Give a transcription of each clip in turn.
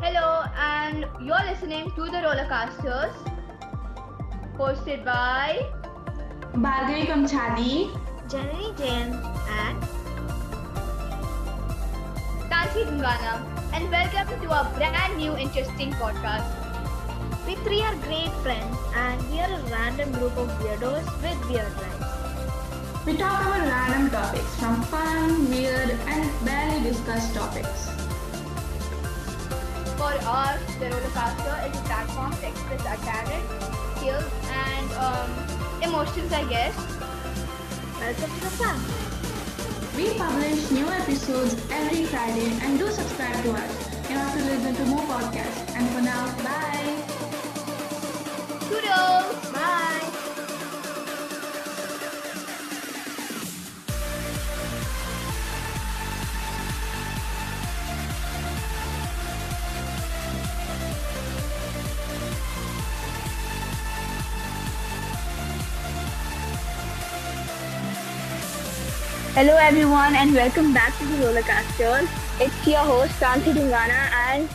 Hello, and you're listening to the Rollercasters, hosted by Bhargavi Kamchali. Janani Jain and Tansi Dungana, and welcome to our brand new interesting podcast. we three are great friends and we are a random group of weirdos with weird lives. We talk about random topics from fun, weird, and barely discussed topics. For us, the Rollercaster is a platform to express our talent, skills, and um, emotions, I guess. Welcome to the fun. We publish new episodes every Friday and do subscribe to us. You have to listen to more podcasts. And for now, bye. Toodles! Bye. Hello everyone and welcome back to the Rollercasters. It's your host Tansi Dungana and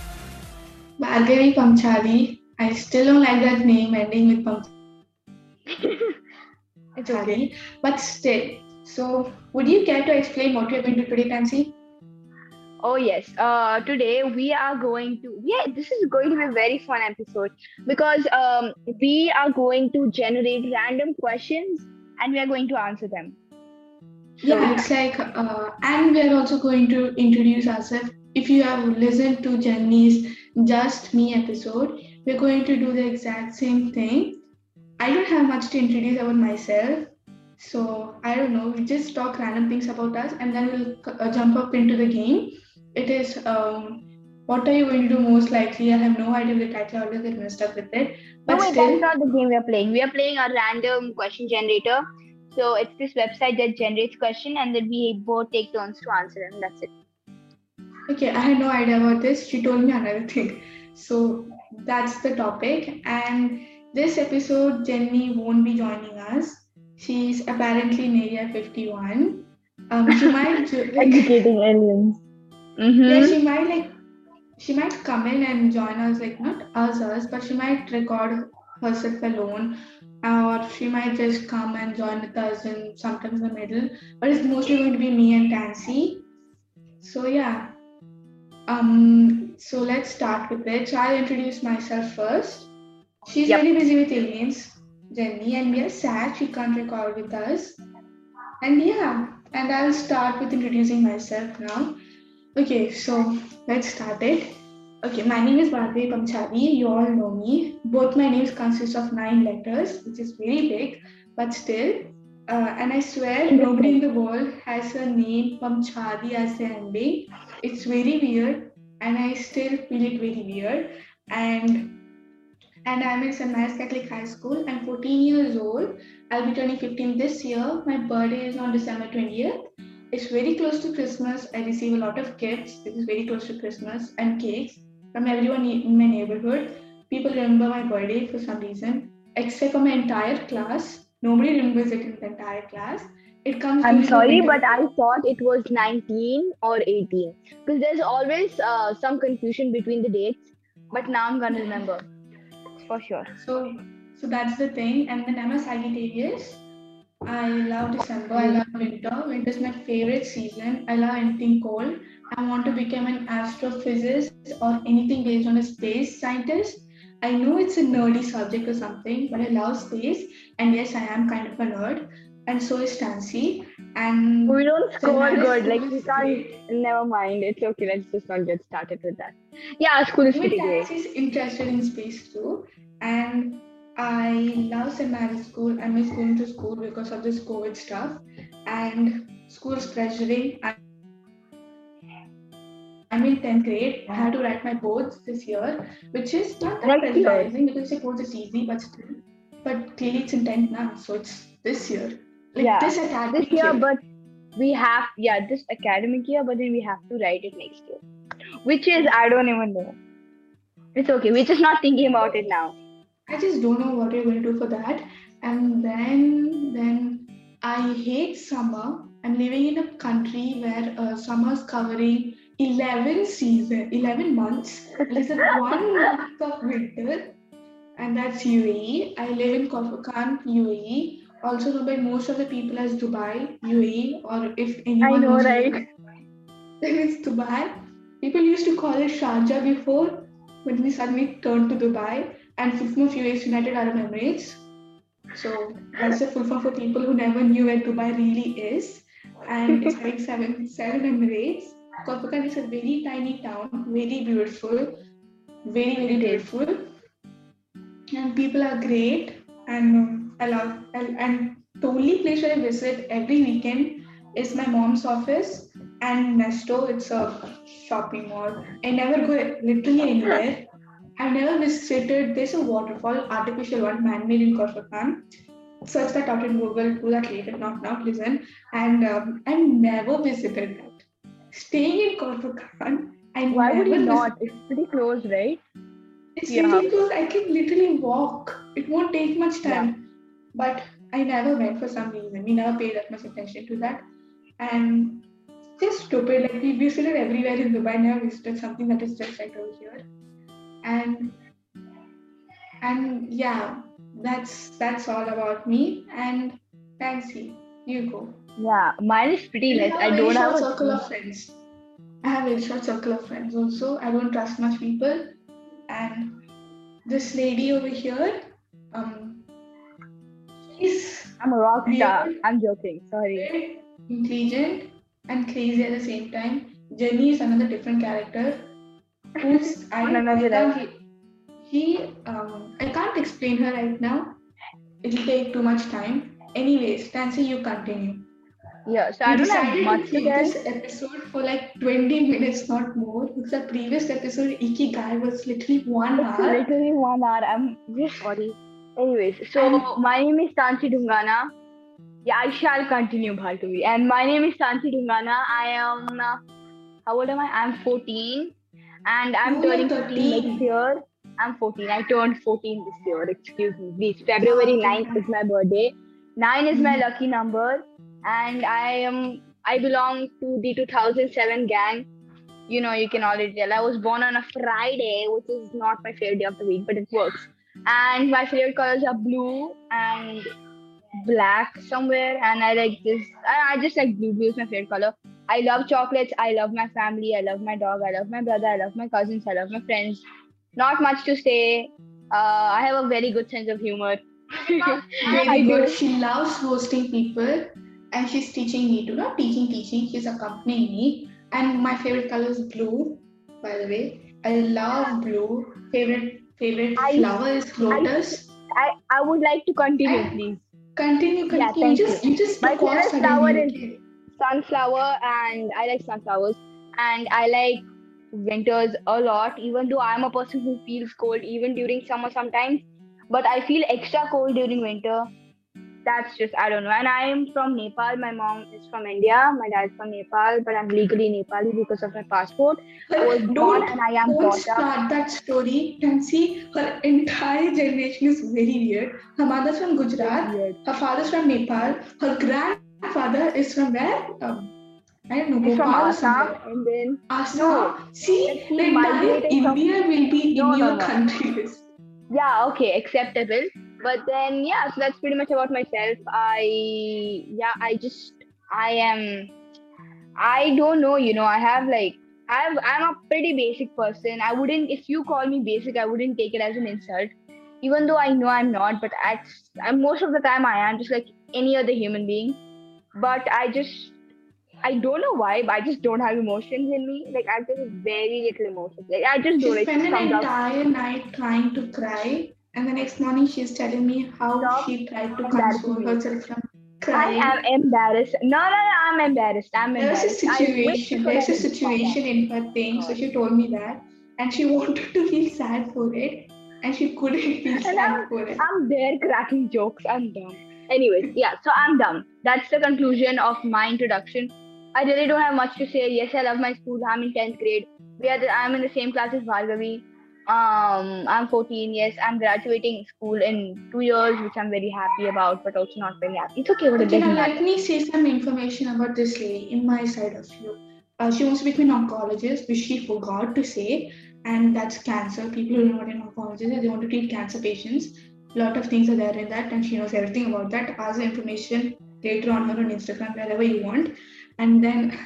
Bhargavi Kamchali. I still don't like that name ending with Kamchali. it's okay. But still. So, would you care to explain what we are going to do today, Tansi? Oh yes. Uh, today we are going to yeah this is going to be a very fun episode because um we are going to generate random questions and we are going to answer them. Yeah, it's like, uh, and we are also going to introduce ourselves. If you have listened to Jenny's Just Me episode, we're going to do the exact same thing. I don't have much to introduce about myself, so I don't know. We just talk random things about us, and then we'll uh, jump up into the game. It is, um, what are you going to do most likely? I have no idea the title. I always get messed up with it. No, But wait, still, that's not the game we are playing. We are playing a random question generator. So it's this website that generates question and then we both take turns to answer them. That's it. Okay, I had no idea about this. She told me another thing. So that's the topic. And this episode, Jenny won't be joining us. She's apparently in Area 51. Um, she might, jo- like, Educating aliens. yeah, Mm-hmm. she might like, she might come in and join us, like not us, us, but she might record herself alone, or she might just come and join with us in sometimes in the middle. But it's mostly going to be me and Tansi. So yeah. Um. So let's start with it. So I'll introduce myself first. She's Yep. very busy with aliens, Jenny, and we are sad she can't record with us. And yeah, and I'll start with introducing myself now. Okay, so let's start it. Okay, my name is Bhargavi Kamchali. You all know me. Both my names consist of nine letters, which is very big, but still. Uh, and I swear nobody in the world has a name Kamchali as the ending. It's very weird, and I still feel it very weird. And and I'm in St. Mary's Catholic High School. I'm 14 years old. I'll be turning 15 this year. My birthday is on December 20th. It's very close to Christmas. I receive a lot of gifts. This is very close to Christmas and cakes from everyone in my neighborhood. People remember my birthday for some reason, except for my entire class. Nobody remembers it in the entire class. It comes. I'm sorry, but I thought it was 19 or 18 because there's always uh, some confusion between the dates. But now I'm gonna remember for sure. So, so that's the thing. And then I'm a Sagittarius. I love December. I love winter. Winter is my favorite season. I love anything cold. I want to become an astrophysicist or anything based on a space scientist. I know it's a nerdy subject or something, but I love space. And yes, I am kind of a nerd. And so is Tansi. And We don't score good. Like we can't. Never mind. It's okay. Let's just not get started with that. Yeah, school is pretty great. Tansi is interested in space too. And I love St. Mary's School. I miss going to school because of this COVID stuff. And school's pressuring. I- I'm in 10th grade. I had to write my boards this year, which is not that year. pressurizing because the boards is easy, but still. But clearly it's in 10th now, so it's this year. Like Yeah, this academic This year, year. but we have yeah this academic year, but then we have to write it next year, which is I don't even know. It's okay. We're just not thinking about it now. I just don't know what we're going to do for that. And then, then I hate summer. I'm living in a country where uh, summer's covering 11 season, 11 months. Listen, one month of winter, and that's UAE. I live in Khor Fakkan, UAE. Also known by most of the people as Dubai, UAE, or if anyone I know, knows right? Dubai, then it's Dubai. People used to call it Sharjah before, but we suddenly turned to Dubai. And full form of UAE United Arab Emirates. So that's the full form for people who never knew where Dubai really is. And it's having seven seven Emirates. Khor Fakkan is a very tiny town, very beautiful, very very beautiful, and people are great. And I love and, the only place I visit every weekend is my mom's office and Nesto. It's a shopping mall. I never go literally anywhere. I've never visited. There's a waterfall, artificial one, man-made in Khor Fakkan. Search that out in Google. Do that later, not now. Listen, and um, I've never visited that staying in Khor Fakkan, I Why would you not? It's pretty close, right? It's Yeah. really close. I can literally walk. It won't take much time. Yeah. But I never went for some reason. We never paid that much attention to that. And just stupid. Like we visited everywhere in Dubai, never visited something that is just right over here. And and yeah, that's that's all about me. And Tansi, you go. Yeah, mine is pretty less. I have a don't have a circle of friends. I have a short circle of friends also. I don't trust much people. And this lady over here, um, she's I'm a rock star. I'm joking. Sorry. intelligent and crazy at the same time. Jenny is another different character. Who's I, I another can't, he um I can't explain her right now. It'll take too much time. Anyways, Tansi, you continue. Yeah, so I we don't have decided much to keep this episode for like 20 minutes, not more. Because the previous episode, Ikigai, was literally one It's hour. literally one hour. I'm just sorry. Anyways, so my name is Tansi Dungana. Yeah, I shall continue, Bhargavi. And my name is Tansi Dungana. I am, uh, how old am I? I'm 14. And I'm Oh, you're turning 15 13. next year. I'm 14. I turned 14 this year. Excuse me. Please. February 9th is my birthday. 9 is my Mhm. lucky number. And I am, I belong to the 2007 gang. You know, you can already tell. I was born on a Friday, which is not my favorite day of the week, but it works. And my favorite colors are blue and black somewhere. And I like this. I, I just like blue. Blue is my favorite color. I love chocolates. I love my family. I love my dog. I love my brother. I love my cousins. I love my friends. Not much to say. Uh, I have a very good sense of humor. I Very do. good. She loves hosting people and she's teaching me to not teaching, teaching. She's accompanying me. And my favorite color is blue, by the way. I love blue. Favorite favorite I- flower is lotus. I, I would like to continue, I- please. continue, continue. Yeah, you just you just My favorite flower is- sunflower and I like sunflowers and I like winters a lot even though I'm a person who feels cold even during summer sometimes but I feel extra cold during winter that's just I don't know and I am from Nepal my mom is from India my dad is from Nepal but I'm legally Nepali because of my passport I was born Don't and I am Don't start that story. Can see her entire generation is very weird. Her mother's from Gujarat. Her father's from Nepal. Her grandfather is from where? Um, I don't know. From Assam and then Assam. See, he the entire migrated from- will be No, in no, your no. country list. yeah okay acceptable but then yeah so that's pretty much about myself. I yeah i just i am i don't know you know i have like I've, i'm a pretty basic person. I wouldn't if you call me basic i wouldn't take it as an insult. Even though i know i'm not but at I'm, most of the time i am just like any other human being. But i just i don't know why but i just don't have emotions in me. Like i have just very little emotions. Like i just don't it spent just an out entire night trying to cry, and the next morning she's telling me how Stop she tried to console herself from I am embarrassed. No, no, no, I'm embarrassed. I'm There's a embarrassed. Wish situation. There's a situation in her thing. So she told me that, and she wanted to feel sad for it, and she couldn't feel sad I'm- for it. I'm there cracking jokes. I'm dumb. Anyways, yeah, so I'm dumb. That's the conclusion of my introduction. I really don't have much to say. Yes, I love my school. I'm in 10th grade. We are the, I'm in the same class as Bhargavi. Um, I'm 14. Yes, I'm graduating school in two years, which I'm very happy about, but also not very happy. It's okay, but Okay, now let me say some information about this lady in my side of view. uh, she wants to become an oncologist, which she forgot to say, and that's cancer. People who know what an oncologist is, they want to treat cancer patients. A lot of things are there in that, and she knows everything about that. Ask the information later on her on Instagram, wherever you want, and then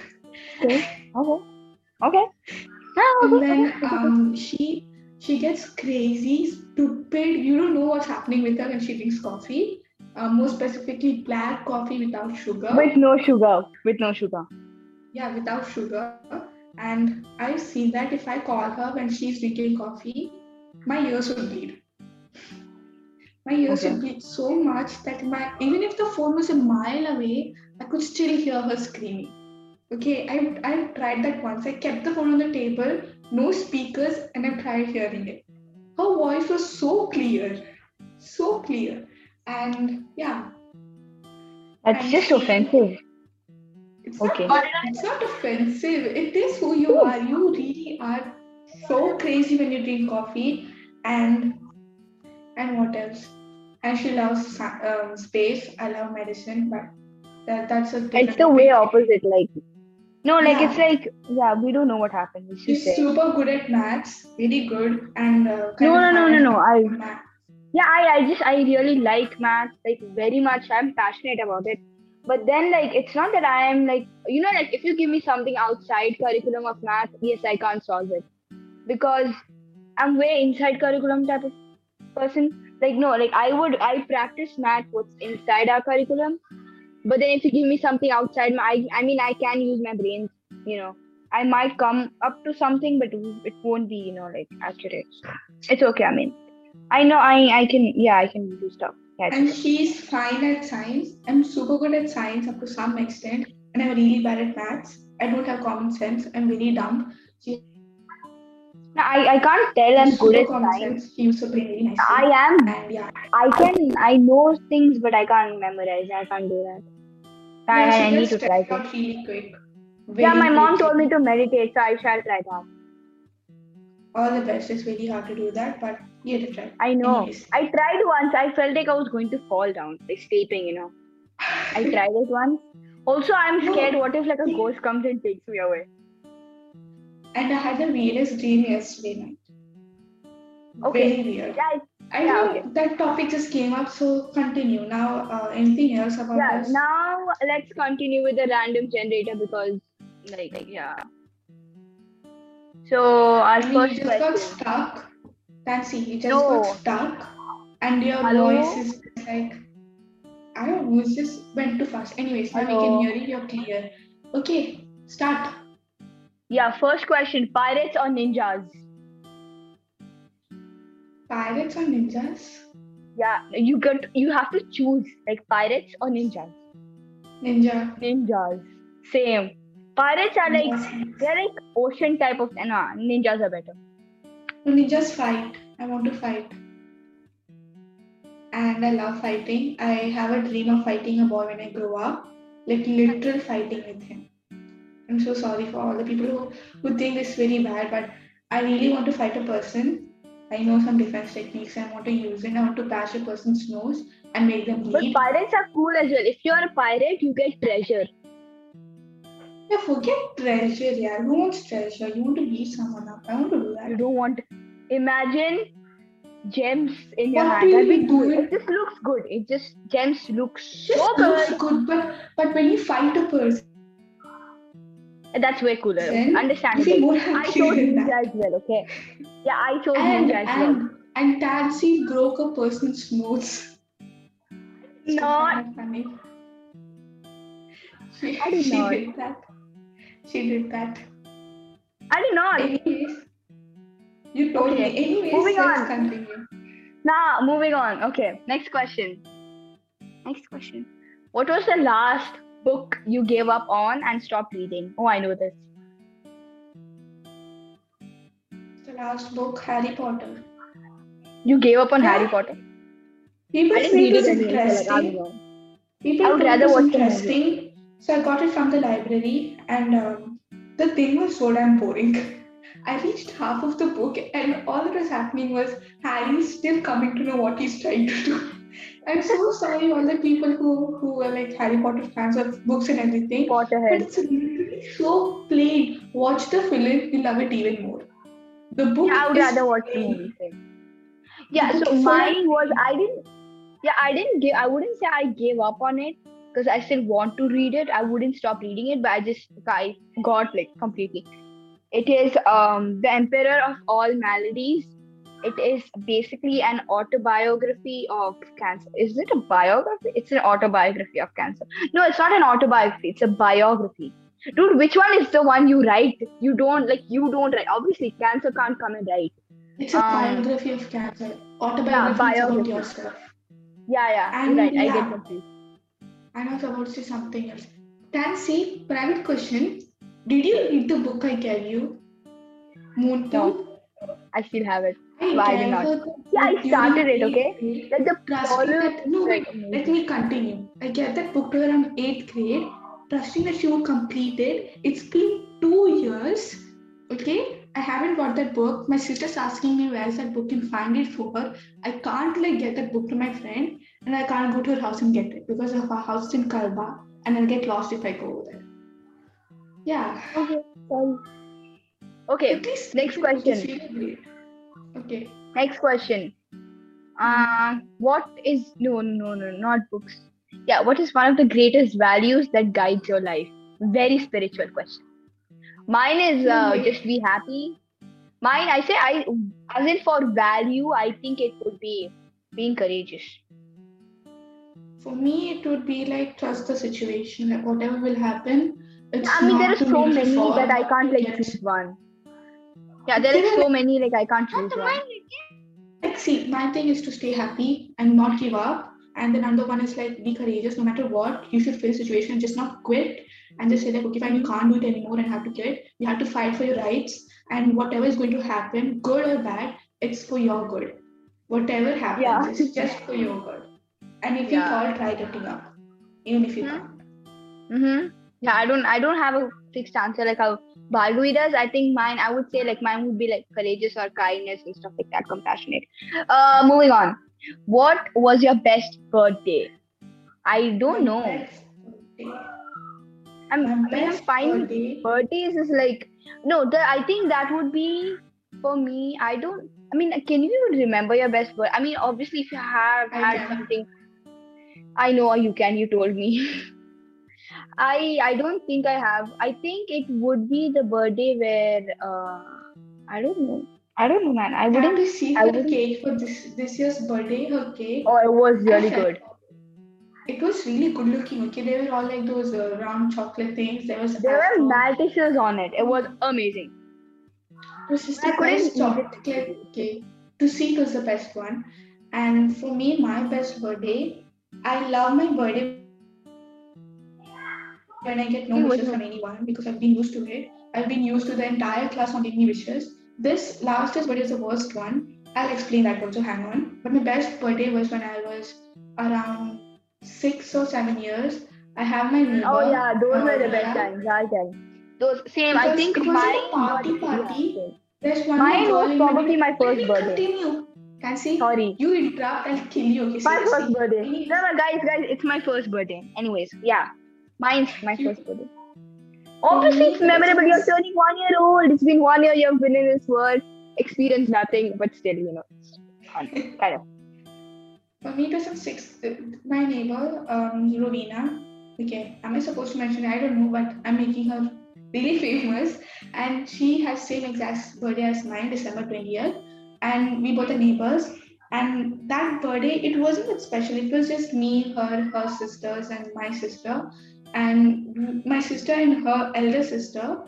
Okay. Okay. Okay. And then um, she she gets crazy, stupid. You don't know what's happening with her when she drinks coffee. Uh, more specifically, black coffee without sugar. With no sugar. With no sugar. Yeah, without sugar. And I've seen that if I call her when she's drinking coffee, my ears would bleed. My ears Okay. would bleed so much that my even if the phone was a mile away, I could still hear her screaming. Okay, I I tried that once. I kept the phone on the table, no speakers, and I tried hearing it. Her voice was so clear, so clear, and yeah, That's And just she- offensive. It's Okay. not, it's not offensive. It is who you are. You really are so crazy when you drink coffee, and and what else? And she loves um, space. I love medicine, but that, that's a It's the way opposite. Like, no, like Yeah. it's like, yeah, we don't know what happened. It's She's there. super good at maths, very good, and uh, No, no, no, no, no. I, math. yeah, I, I just, I really like math, like very much. I'm passionate about it. But then, like, it's not that I am like, you know, like if you give me something outside curriculum of math, yes, I can't solve it because I'm way inside curriculum type of person. Like, no, like I would, I practice math what's inside our curriculum. But then if you give me something outside my, I, I mean, I can use my brain, you know. I might come up to something, but it won't be, you know, like accurate. So it's okay. I mean, I know I, I can, yeah, I can do stuff. Yeah, And she's fine at science. I'm super good at science up to some extent, and I'm really bad at maths. I don't have common sense. I'm really dumb. She No, I, I can't tell I'm good at common science. sense. She used to brain very. I am. and yeah, I can. I know things, but I can't memorize. I can't do that. I, yeah, I need to try stressed to. out really quick. Yeah, my mom told me to meditate, so I shall try that. All the best. It's really hard to do that, but you have to try. I know. Anyways. I tried once. I felt like I was going to fall down, like sleeping. You know. I tried it once. Also, I'm scared. What if like a ghost comes and takes me away? And I had the weirdest dream yesterday night. Okay. Very weird. Yeah, I yeah, know okay. that topic just came up, so continue. Now, uh, anything else about yeah. this? Now let's continue with the random generator because, like, like yeah. So our first you just got stuck. Tansi, you just No. got stuck, and your Hello? voice is like I don't know. It just went too fast. Anyways, now we can hear you. You're clear. Okay, start. Yeah, first question: pirates or ninjas? Pirates or ninjas? Yeah, you got you have to choose like pirates or ninjas. Ninja. Ninjas, same. Pirates are like Ninjas. they're like ocean type of. No, ninjas are better. Ninjas fight. I want to fight. And I love fighting. I have a dream of fighting a boy when I grow up. Like literal fighting with him. I'm so sorry for all the people who, who think this very bad, but I really want to fight a person. I know some defense techniques I want to use it. I want to bash a person's nose and make them But pirates are cool as well. If you're a pirate, you get treasure. Yeah, forget treasure, yeah. Who wants treasure? You want to beat someone up. I want to do that. You don't want. Imagine gems in your hand. That'd be you cool. It just looks good. It just gems look so Just looks good. good, but but when you fight a person, That's way cooler. Then you Understandable. I chose ninja as well. Okay. Yeah, I chose And ninja as well. and and Tansi broke a person's nose. Not. funny. She, I did she not. did that. She did that. I did not. Anyways, you told Okay, me. Anyways, moving let's on. continue. Now, moving on. Okay, next question. Next question. What was the last book you gave up on and stopped reading? Oh, I know this. The last book, Harry Potter. You gave up on Yeah. Harry Potter. People I didn't say it was it anyway, so like, interesting. People I would rather watch interesting, so I got it from the library, and um, the thing was so damn boring. I reached half of the book, and all that was happening was Harry still coming to know what he's trying to do. I'm so sorry, all the people who who are like Harry Potter fans of books and everything, but Potterhead. it's literally It's so plain. Watch the film, you'll love it even more. The book. Yeah, I would is rather watch the movie. Yeah, so mine was I didn't. Yeah, I didn't give. I wouldn't say I gave up on it because I still want to read it. I wouldn't stop reading it, but I just I got like completely. It is um the Emperor of All Maladies. It is basically an autobiography of cancer. Is it a biography? It's an autobiography of cancer. No, it's not an autobiography. It's a biography. Dude, which one is the one you write? You don't like. You don't write. Obviously, cancer can't come and write. It's a Um, biography of cancer. Autobiography about biography. yourself. Yeah, yeah, And right. I yeah. get confused. And I was about to say something else. Tansi, private question. Did you read the book I gave you? Moon No. I still have it. I I did not. Yeah, I started it, okay? Like the Trust me that, no, wait, let me continue. I gave that book to her in eighth grade, trusting that she would complete it. It's been two years, okay? I haven't got that book. My sister's asking me where's that book and find it for her. I can't like get that book to my friend, and I can't go to her house and get it because of her house in Kalba, and I'll get lost if I go over there. Yeah. Okay, sorry. Okay, next the book is question. Okay. next question. Uh, what is no, no, no, not books. Yeah, what is one of the greatest values that guides your life? Very spiritual question. Mine is uh, just be happy. Mine, I say, I as in for value, I think it would be being courageous. For me, it would be like trust the situation. Like whatever will happen, it's I mean, there are so many fall, that I can't like get- choose one. Yeah, there are so many like I can't choose one. Like, see, my thing is to stay happy and not give up. And then another one is like be courageous no matter what. You should face the situation just not quit and just say like, okay, fine, you can't do it anymore and have to quit. You have to fight for your rights. And whatever is going to happen, good or bad, it's for your good. Whatever happens, Yeah. it's just for your good. And if Yeah. you fall, try getting up, even if you Hmm. can't. Mm-hmm. Yeah, I don't I don't have a fixed answer like how Bhargavi does. I think mine I would say like mine would be like courageous or kindness and stuff like that, compassionate. Uh moving on. What was your best birthday? I don't know. I'm, I mean, I'm fine birthdays is like no, the I think that would be for me. I don't I mean can you even remember your best birthday? I mean obviously if you have I had can. something I know you can, you told me. I I don't think I have. I think it would be the birthday where uh I don't know. I don't know man. I wouldn't see I her cake for this this year's birthday. Her cake. oh it was really good. It was really good looking. Okay, they were all like those uh, round chocolate things. There was There were maltesers on it. It was amazing. It was just I the best chocolate cake. To see it was the best one. And for me, my best birthday, I love my birthday when I get no wishes from anyone because I've been used to it. I've been used to the entire class not giving me wishes. This last year's birthday is the worst one. I'll explain that also, hang on. But my best birthday was when I was around six or seven years. I have my neighbor. Oh yeah, those were the best times. I'll tell. you. Those same. I think it was mine. a party was- party. yeah. There's one Mine more was girl in my probably my Let first me birthday. Continue. Can see Sorry. you interrupt, I'll kill you. Okay, My seriously. first birthday. No, no, guys, guys, it's my first birthday. Anyways, yeah, mine's my You- first birthday. Obviously, it's memorable. You're turning one year old. It's been one year you've been in this world, experienced nothing, but still, you know, kind of. For me, it was in sixth. My neighbor, um, Rovina. Okay, am I supposed to mention? I don't know, but I'm making her really famous. And she has same exact birthday as mine, December 20th. And we both are neighbors. And that birthday, it wasn't that special. It was just me, her, her sisters, and my sister. And my sister and her elder sister,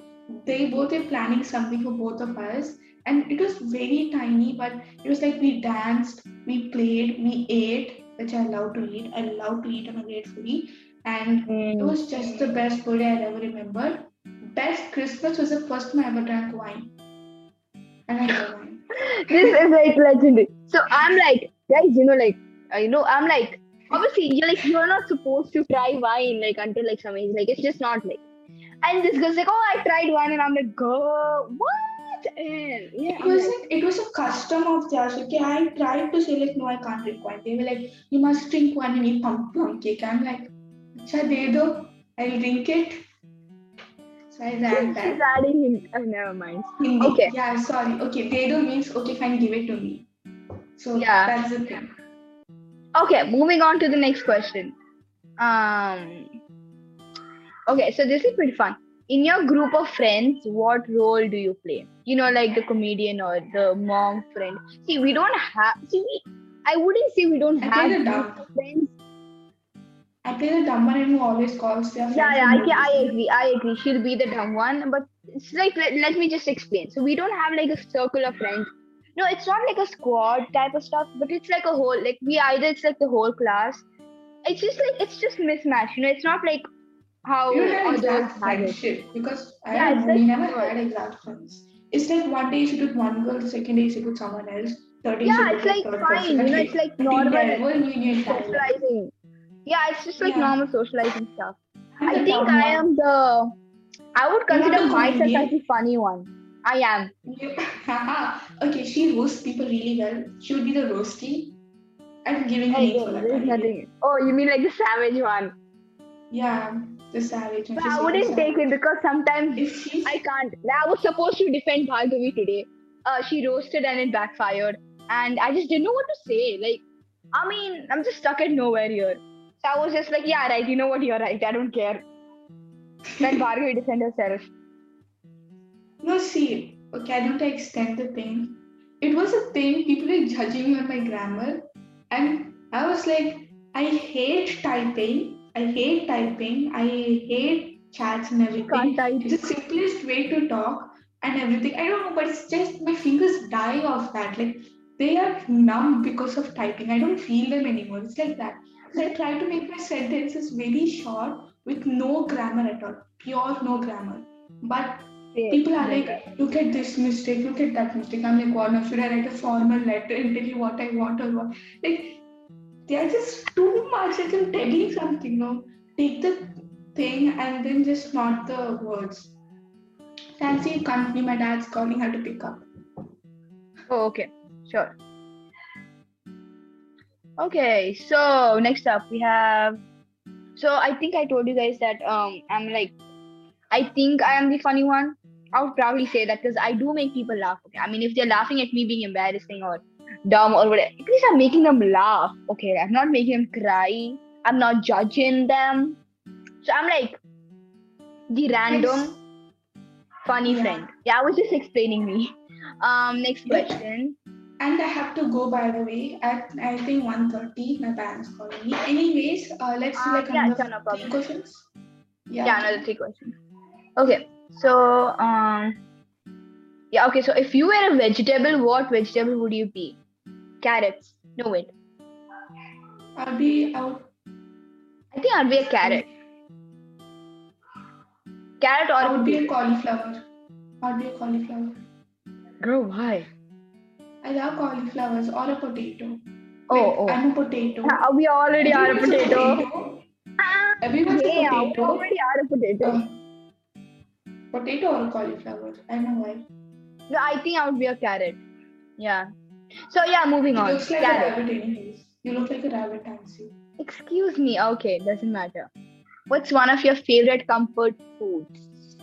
they both were planning something for both of us. And it was very tiny, but it was like we danced, we played, we ate, which I love to eat. I love to eat. I'm a great foodie. And it Mm. was just the best birthday I ever remembered. Best Christmas was the first time I ever drank wine. And I love wine. This is like legendary. So I'm like, guys, you know, like, you know, I'm like, obviously, you're like, you're not supposed to try wine like until like some age. Like, it's just not like. And this girl's like, oh, I tried wine, and I'm like, girl, what? And yeah, It was like, it was a custom of theirs. Okay, I tried to say like no, I can't drink wine. They were like, you must drink wine and eat plum plum cake. I'm like, acha de do, I'll drink it. So I ran She's adding in. Oh, never mind. Hindi. Okay. Yeah, sorry. Okay, Dedo means okay, fine, give it to me. So Yeah. that's the thing. Okay, moving on to the next question. Um. Okay, so this is pretty fun. In your group of friends, what role do you play? You know, like the comedian or the mom friend. See, we don't have. See, we, I wouldn't say we don't I have play the dumb. friends. I play the dumb one and who always calls their. Yeah, yeah, I, I agree. I agree. She'll be the dumb one, but it's like let, let me just explain. So we don't have like a circle of friends. No, it's not like a squad type of stuff, but it's like a whole like we either it's like the whole class. It's just like it's just mismatch. You know, it's not like how have others exact friendship because I Yeah, don't it's know, we never had exact friends. It's like one day you sit with one girl, the second day you sit with someone else, third day you Yeah, it's like fine. person. You know, it's like normal never knew in your entire life. socializing. Yeah, it's just like Yeah. normal socializing stuff. I think dumb I am the. I would consider myself as the funny one. I am. Okay, she roasts people really well. She would be the roasty. I'm giving her Hey, name for that. the Oh, you mean like the savage one? Yeah, the savage. But I wouldn't take it because sometimes I can't. I was supposed to defend Bhargavi today. Uh, she roasted and it backfired, and I just didn't know what to say. Like, I mean, I'm just stuck at nowhere here. So I was just like, yeah, right. You know what? You're right. I don't care. Let Bhargavi defend herself. No, see, okay, I don't extend the thing. It was a thing, people were judging me on my grammar, and I was like, I hate typing, I hate typing, I hate chats and everything. Can't type. It's the simplest way to talk and everything. I don't know, but it's just my fingers die of that. Like, they are numb because of typing. I don't feel them anymore. It's like that. So I try to make my sentences very short with no grammar at all, pure no grammar. But people are like, look at this mistake, look at that mistake. I'm like, what now? Should I write a formal letter and tell you what I want or what? Like, they are just too much. Like, I'm telling something, no? Take the thing and then just not the words. Fancy company, my dad's calling her to pick up. Oh, okay. Sure. Okay, so next up we have. So I think I told you guys that um I'm like, I think I am the funny one. I would probably say that because I do make people laugh. Okay, I mean if they're laughing at me being embarrassing or dumb or whatever, at least I'm making them laugh. Okay, I'm not making them cry. I'm not judging them. So I'm like the random funny Yeah. friend. Yeah, I was just explaining me. Um, next question. And I have to go by the way at I think 1.30. My parents calling me. Anyways, uh, let's do Uh, like yeah, another no problem. three questions. Yeah. Yeah, another three questions. Okay, so um, yeah, okay. So if you were a vegetable, what vegetable would you be? Carrots. No wait. I'll be out. I think I'll be a carrot. Carrot or. I or would be a cauliflower. I'd be a cauliflower. Girl, why? I love cauliflowers or a potato. Oh, Like, oh. I'm a potato. We already are a Everyone's potato. Ah, Everyone's a yeah, we potato. already are a potato. Uh, potato or cauliflower. I don't know why. No, I think I would be a carrot. Yeah. So yeah, moving You on. looks like Carrot. a rabbit anyways. You look like a rabbit, Tansi. Excuse me. Okay, doesn't matter. What's one of your favorite comfort foods?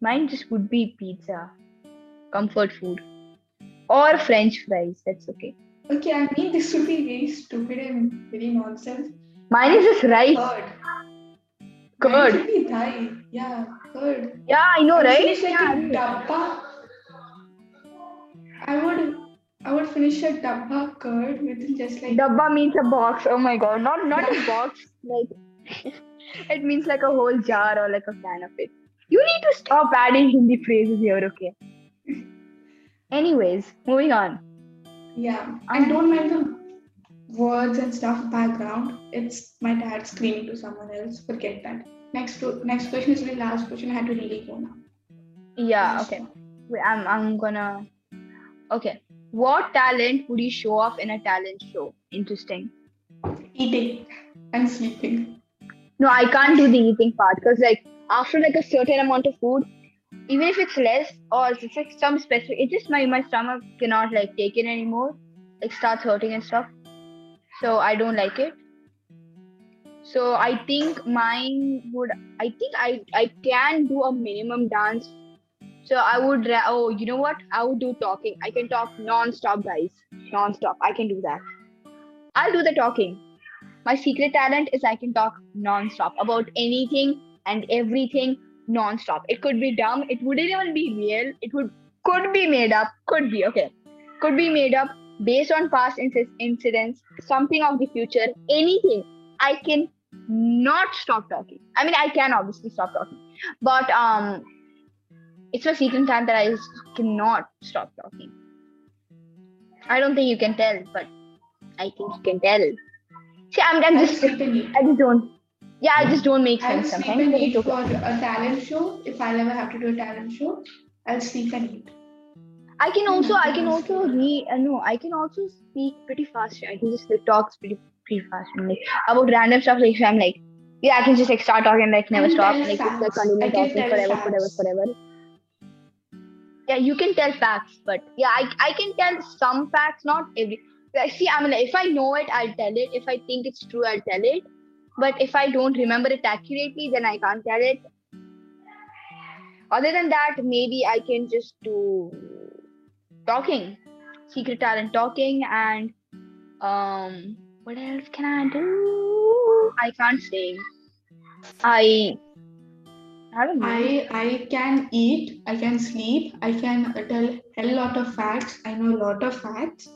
Mine just would be pizza. Comfort food. Or French fries. That's okay. Okay, I mean this would be very stupid and very nonsense. Mine is just rice. Curd. Mine Curd. should be dai. Yeah, curd. Yeah, I know, right? finish like Yeah, a dabba. I would I would finish a dabba curd within just like Dabba means a box. Oh my god. Not not a box. Like it means like a whole jar or like a can of it. You need to stop adding Hindi phrases here, okay? Anyways, moving on. yeah. And don't mind the words and stuff background. It's my dad screaming to someone else. Forget that. Next to, next question is my last question. I had to really go now. Yeah, okay. Wait, I'm I'm gonna Okay. What talent would you show off in a talent show? Interesting. Eating and sleeping. No, I can't do the eating part because like after like a certain amount of food, even if it's less or if it's like some specific, it just my my stomach cannot like take it anymore. Like starts hurting and stuff. So I don't like it. So I think mine would. I think I I can do a minimum dance. So I would. Oh, you know what? I would do talking. I can talk non-stop, guys. Non-stop. I can do that. I'll do the talking. My secret talent is I can talk non-stop about anything and everything non-stop. It could be dumb. It wouldn't even be real. It would could be made up. Could be okay. Could be made up based on past inci- incidents, something of the future, anything. I can not stop talking. I mean, I can obviously stop talking, but um, it's a secret talent that I just cannot stop talking. I don't think you can tell, but I think you can tell. See, I'm, I'm just, sleep. I just don't. Yeah, I just don't make I'll sense sleep sometimes. and eat for a talent show. If I'll ever have to do a talent show, I'll sleep and eat. I can also, I can also read. Uh, no, I can also speak pretty fast. I can just like talk pretty, pretty fast. And, like about random stuff. Like if I'm like, yeah, I can just like start talking like never can stop. Like just like continue I talking tell forever, forever, forever. Yeah, you can tell facts, but yeah, I, I can tell some facts, not every. See, I mean, if I know it, I'll tell it. If I think it's true, I'll tell it. But if I don't remember it accurately, then I can't tell it. Other than that, maybe I can just do talking, secret talent talking, and um, what else can I do? I can't sing. I I don't know. I I can eat, I can sleep, I can tell a lot of facts. I know a lot of facts,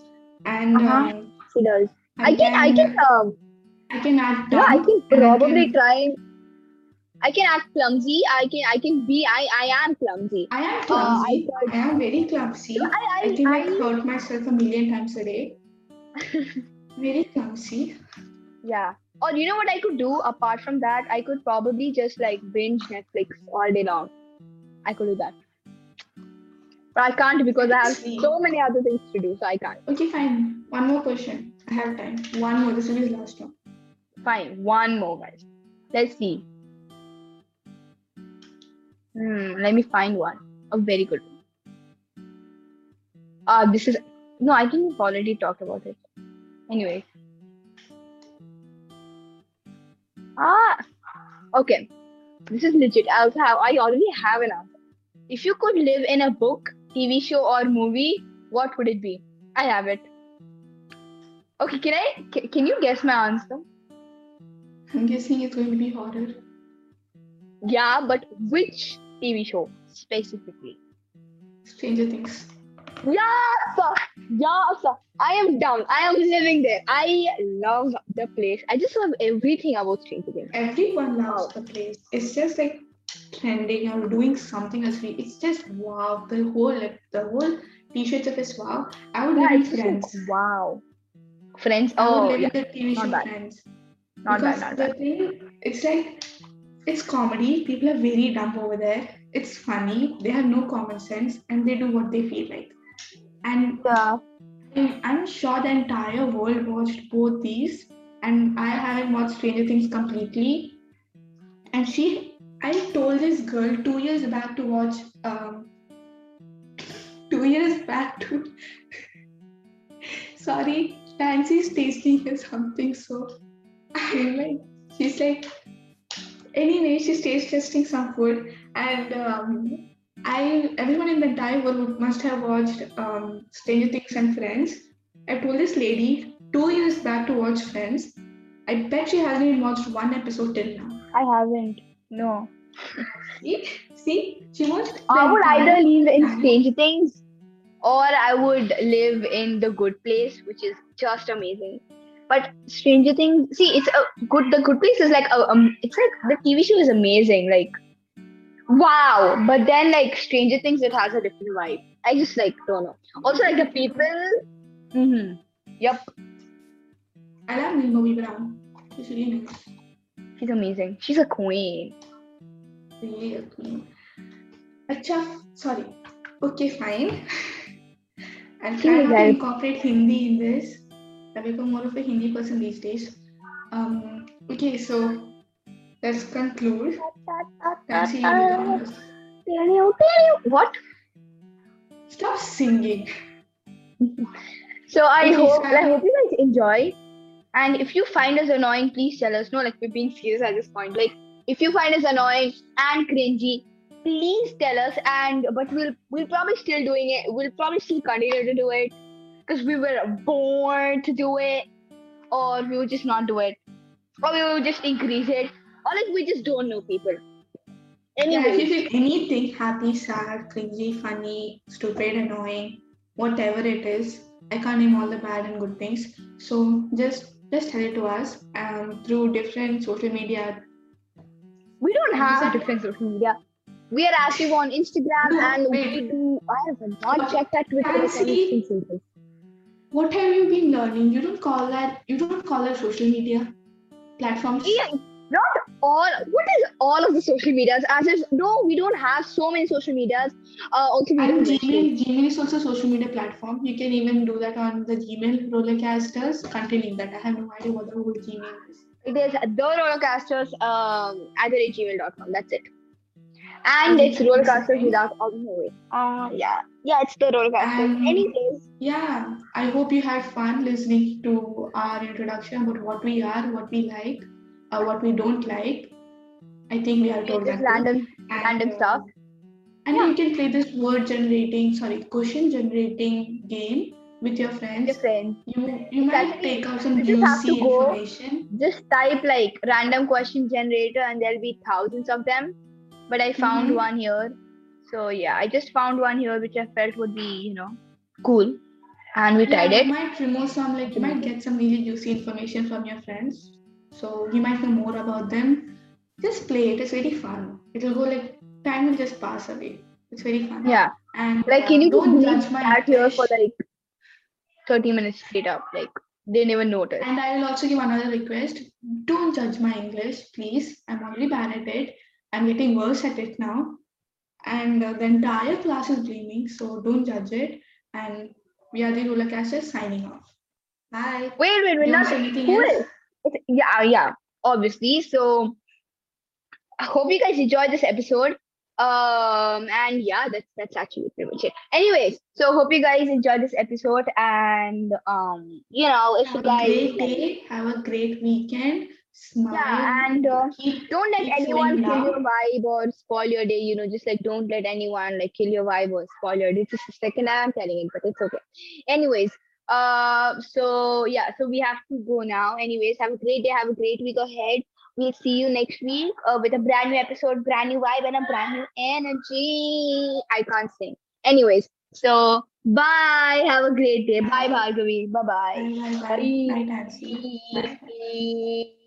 and Uh-huh. um, She does. I can I can um I can act yeah I can and I probably can- try. I can act clumsy. I can I can be I I am clumsy. I am Uh, clumsy. I I am very clumsy. I I I think I I, hurt myself a million times a day. very clumsy. yeah. Or you know what I could do apart from that? I could probably just like binge Netflix all day long. I could do that. But I can't because I have so many other things to do, so I can't. Okay, fine. One more question. I have time. One more. This will be the last one. Fine, one more, guys. Let's see. Hmm, let me find one. A very good one. Ah, this is no, I think we've already talked about it. Anyway. Ah, okay. This is legit. I also have. I already have an answer. If you could live in a book, TV show, or movie, what would it be? I have it. Okay, can I? Can, can you guess my answer? I'm guessing it's going to be horror. Yeah, but which TV show specifically? Stranger Things. Yes. Yes. I am down. I am living there. I love the place. I just love everything about Stranger Things. Everyone loves the place. It's just like trending or doing something else. It's just wow. The whole like, the whole T-shirts of this wow. I would Yeah, live Friends. like, wow. Friends. Oh, live yeah. the TV Not show bad. Friends. Not because bad. Not the bad. thing, it's like it's comedy. People are very dumb over there. It's funny. They have no common sense and they do what they feel like. And Yeah. I'm sure the entire world watched both these, and I haven't watched Stranger Things completely. And she, I told this girl two years back to watch. Um, two years back to. Sorry, Tansi's tasting is something so. I'm like, she's like. Anyway, she's taste testing some food, and um, I everyone in the entire world must have watched um, Stranger Things and Friends. I told this lady two years back to watch Friends. I bet she hasn't even watched one episode till now. I haven't. No. See, see, she watched. I would either live in. Stranger Things or I would live in The Good Place, which is just amazing. But Stranger Things, see, it's a good. The Good Place is like a, um, it's like the TV show is amazing, like wow. But then like Stranger Things, it has a different vibe. I just like don't know. Also like the people. Mm-hmm. Yep, I love Millie Bobby Brown. She's really nice. she's amazing. She's a queen. Really a queen. Acha, sorry. Okay, fine. I'll See try not to incorporate Hindi in this. I've become more of a Hindi person these days. Um, okay, so let's conclude. You do the honors. What? Stop singing. So I hope I hope you guys enjoy. And if you find us annoying, please tell us. No, like we're being serious at this point. Like if you find us annoying and cringy, please tell us. And but we'll we'll probably still doing it. We'll probably still continue to do it because we were born to do it, or we will just not do it, or we will just increase it, or like we just don't know people. Yeah, if Anyway, you anything happy, sad, cringy, funny, stupid, annoying, whatever it is, I can't name all the bad and good things. So just just tell it to us um, through different social media. we don't have different social media. We are active on Instagram No, and wait. we do. I have not But checked that Twitter. or fancy- anything simple. What have you been learning? You don't call that you don't call that social media platforms. Yeah, not all. What is all of the social medias? As if no, we don't have so many social medias. Uh, also, we And don't Gmail, Gmail is also a social media platform. You can even do that on the Gmail rollercasters containing that. I have no idea what the whole Gmail is. It is the rollercasters um, at the rate gmail.com. That's it. And Okay, it's that's rollercasters without all the way. Uh, yeah. Yeah, it's the rollercasters. And- Anyways, Yeah, I hope you had fun listening to our introduction about what we are, what we like, uh, what we don't like. I think we are told that. random, And, random uh, stuff. And Yeah. you can play this word generating, sorry, question generating game with your friends. Your friends. You you might Actually, take out some you just have to juicy go- information. Just type like random question generator and there'll be thousands of them. But I found Mhm. one here. So yeah, I just found one here which I felt would be, you know, cool. And we Yeah, tried you it. might remove some, like you might get some really juicy information from your friends. So you might know more about them. Just play it. It's very fun. It'll go like time will just pass away. It's very fun. Yeah. And Like uh, can you don't judge my sat here for like 30 minutes straight up? Like they never notice. And I will also give another request. Don't judge my English, please. I'm already bad at it. I'm getting worse at it now. And uh, the entire class is blaming, so don't judge it. And we are the Rollercasters signing off. Bye. Wait, wait, wait, not anything who else? Is? It's- Yeah, yeah, obviously. So I hope you guys enjoyed this episode. Um, and yeah, that's that's actually pretty much it. Anyways, so hope you guys enjoyed this episode, and um, you know, if you Have a great day. Have a great weekend. Smile. yeah, and uh, keep don't let anyone kill your vibe or spoil your day. You know, just like don't let anyone like kill your vibe or spoil your day. This is the second time I'm telling it, but it's okay. Anyways, uh, so yeah, so we have to go now. Anyways, have a great day. Have a great week ahead. We'll see you next week uh, with a brand new episode, brand new vibe, and a brand new energy. I can't sing. Anyways, so bye. Have a great day. Bye, Bharghavi. Bye Bye, bye, bye. bye. Bye, Tansi. Bye. Bye.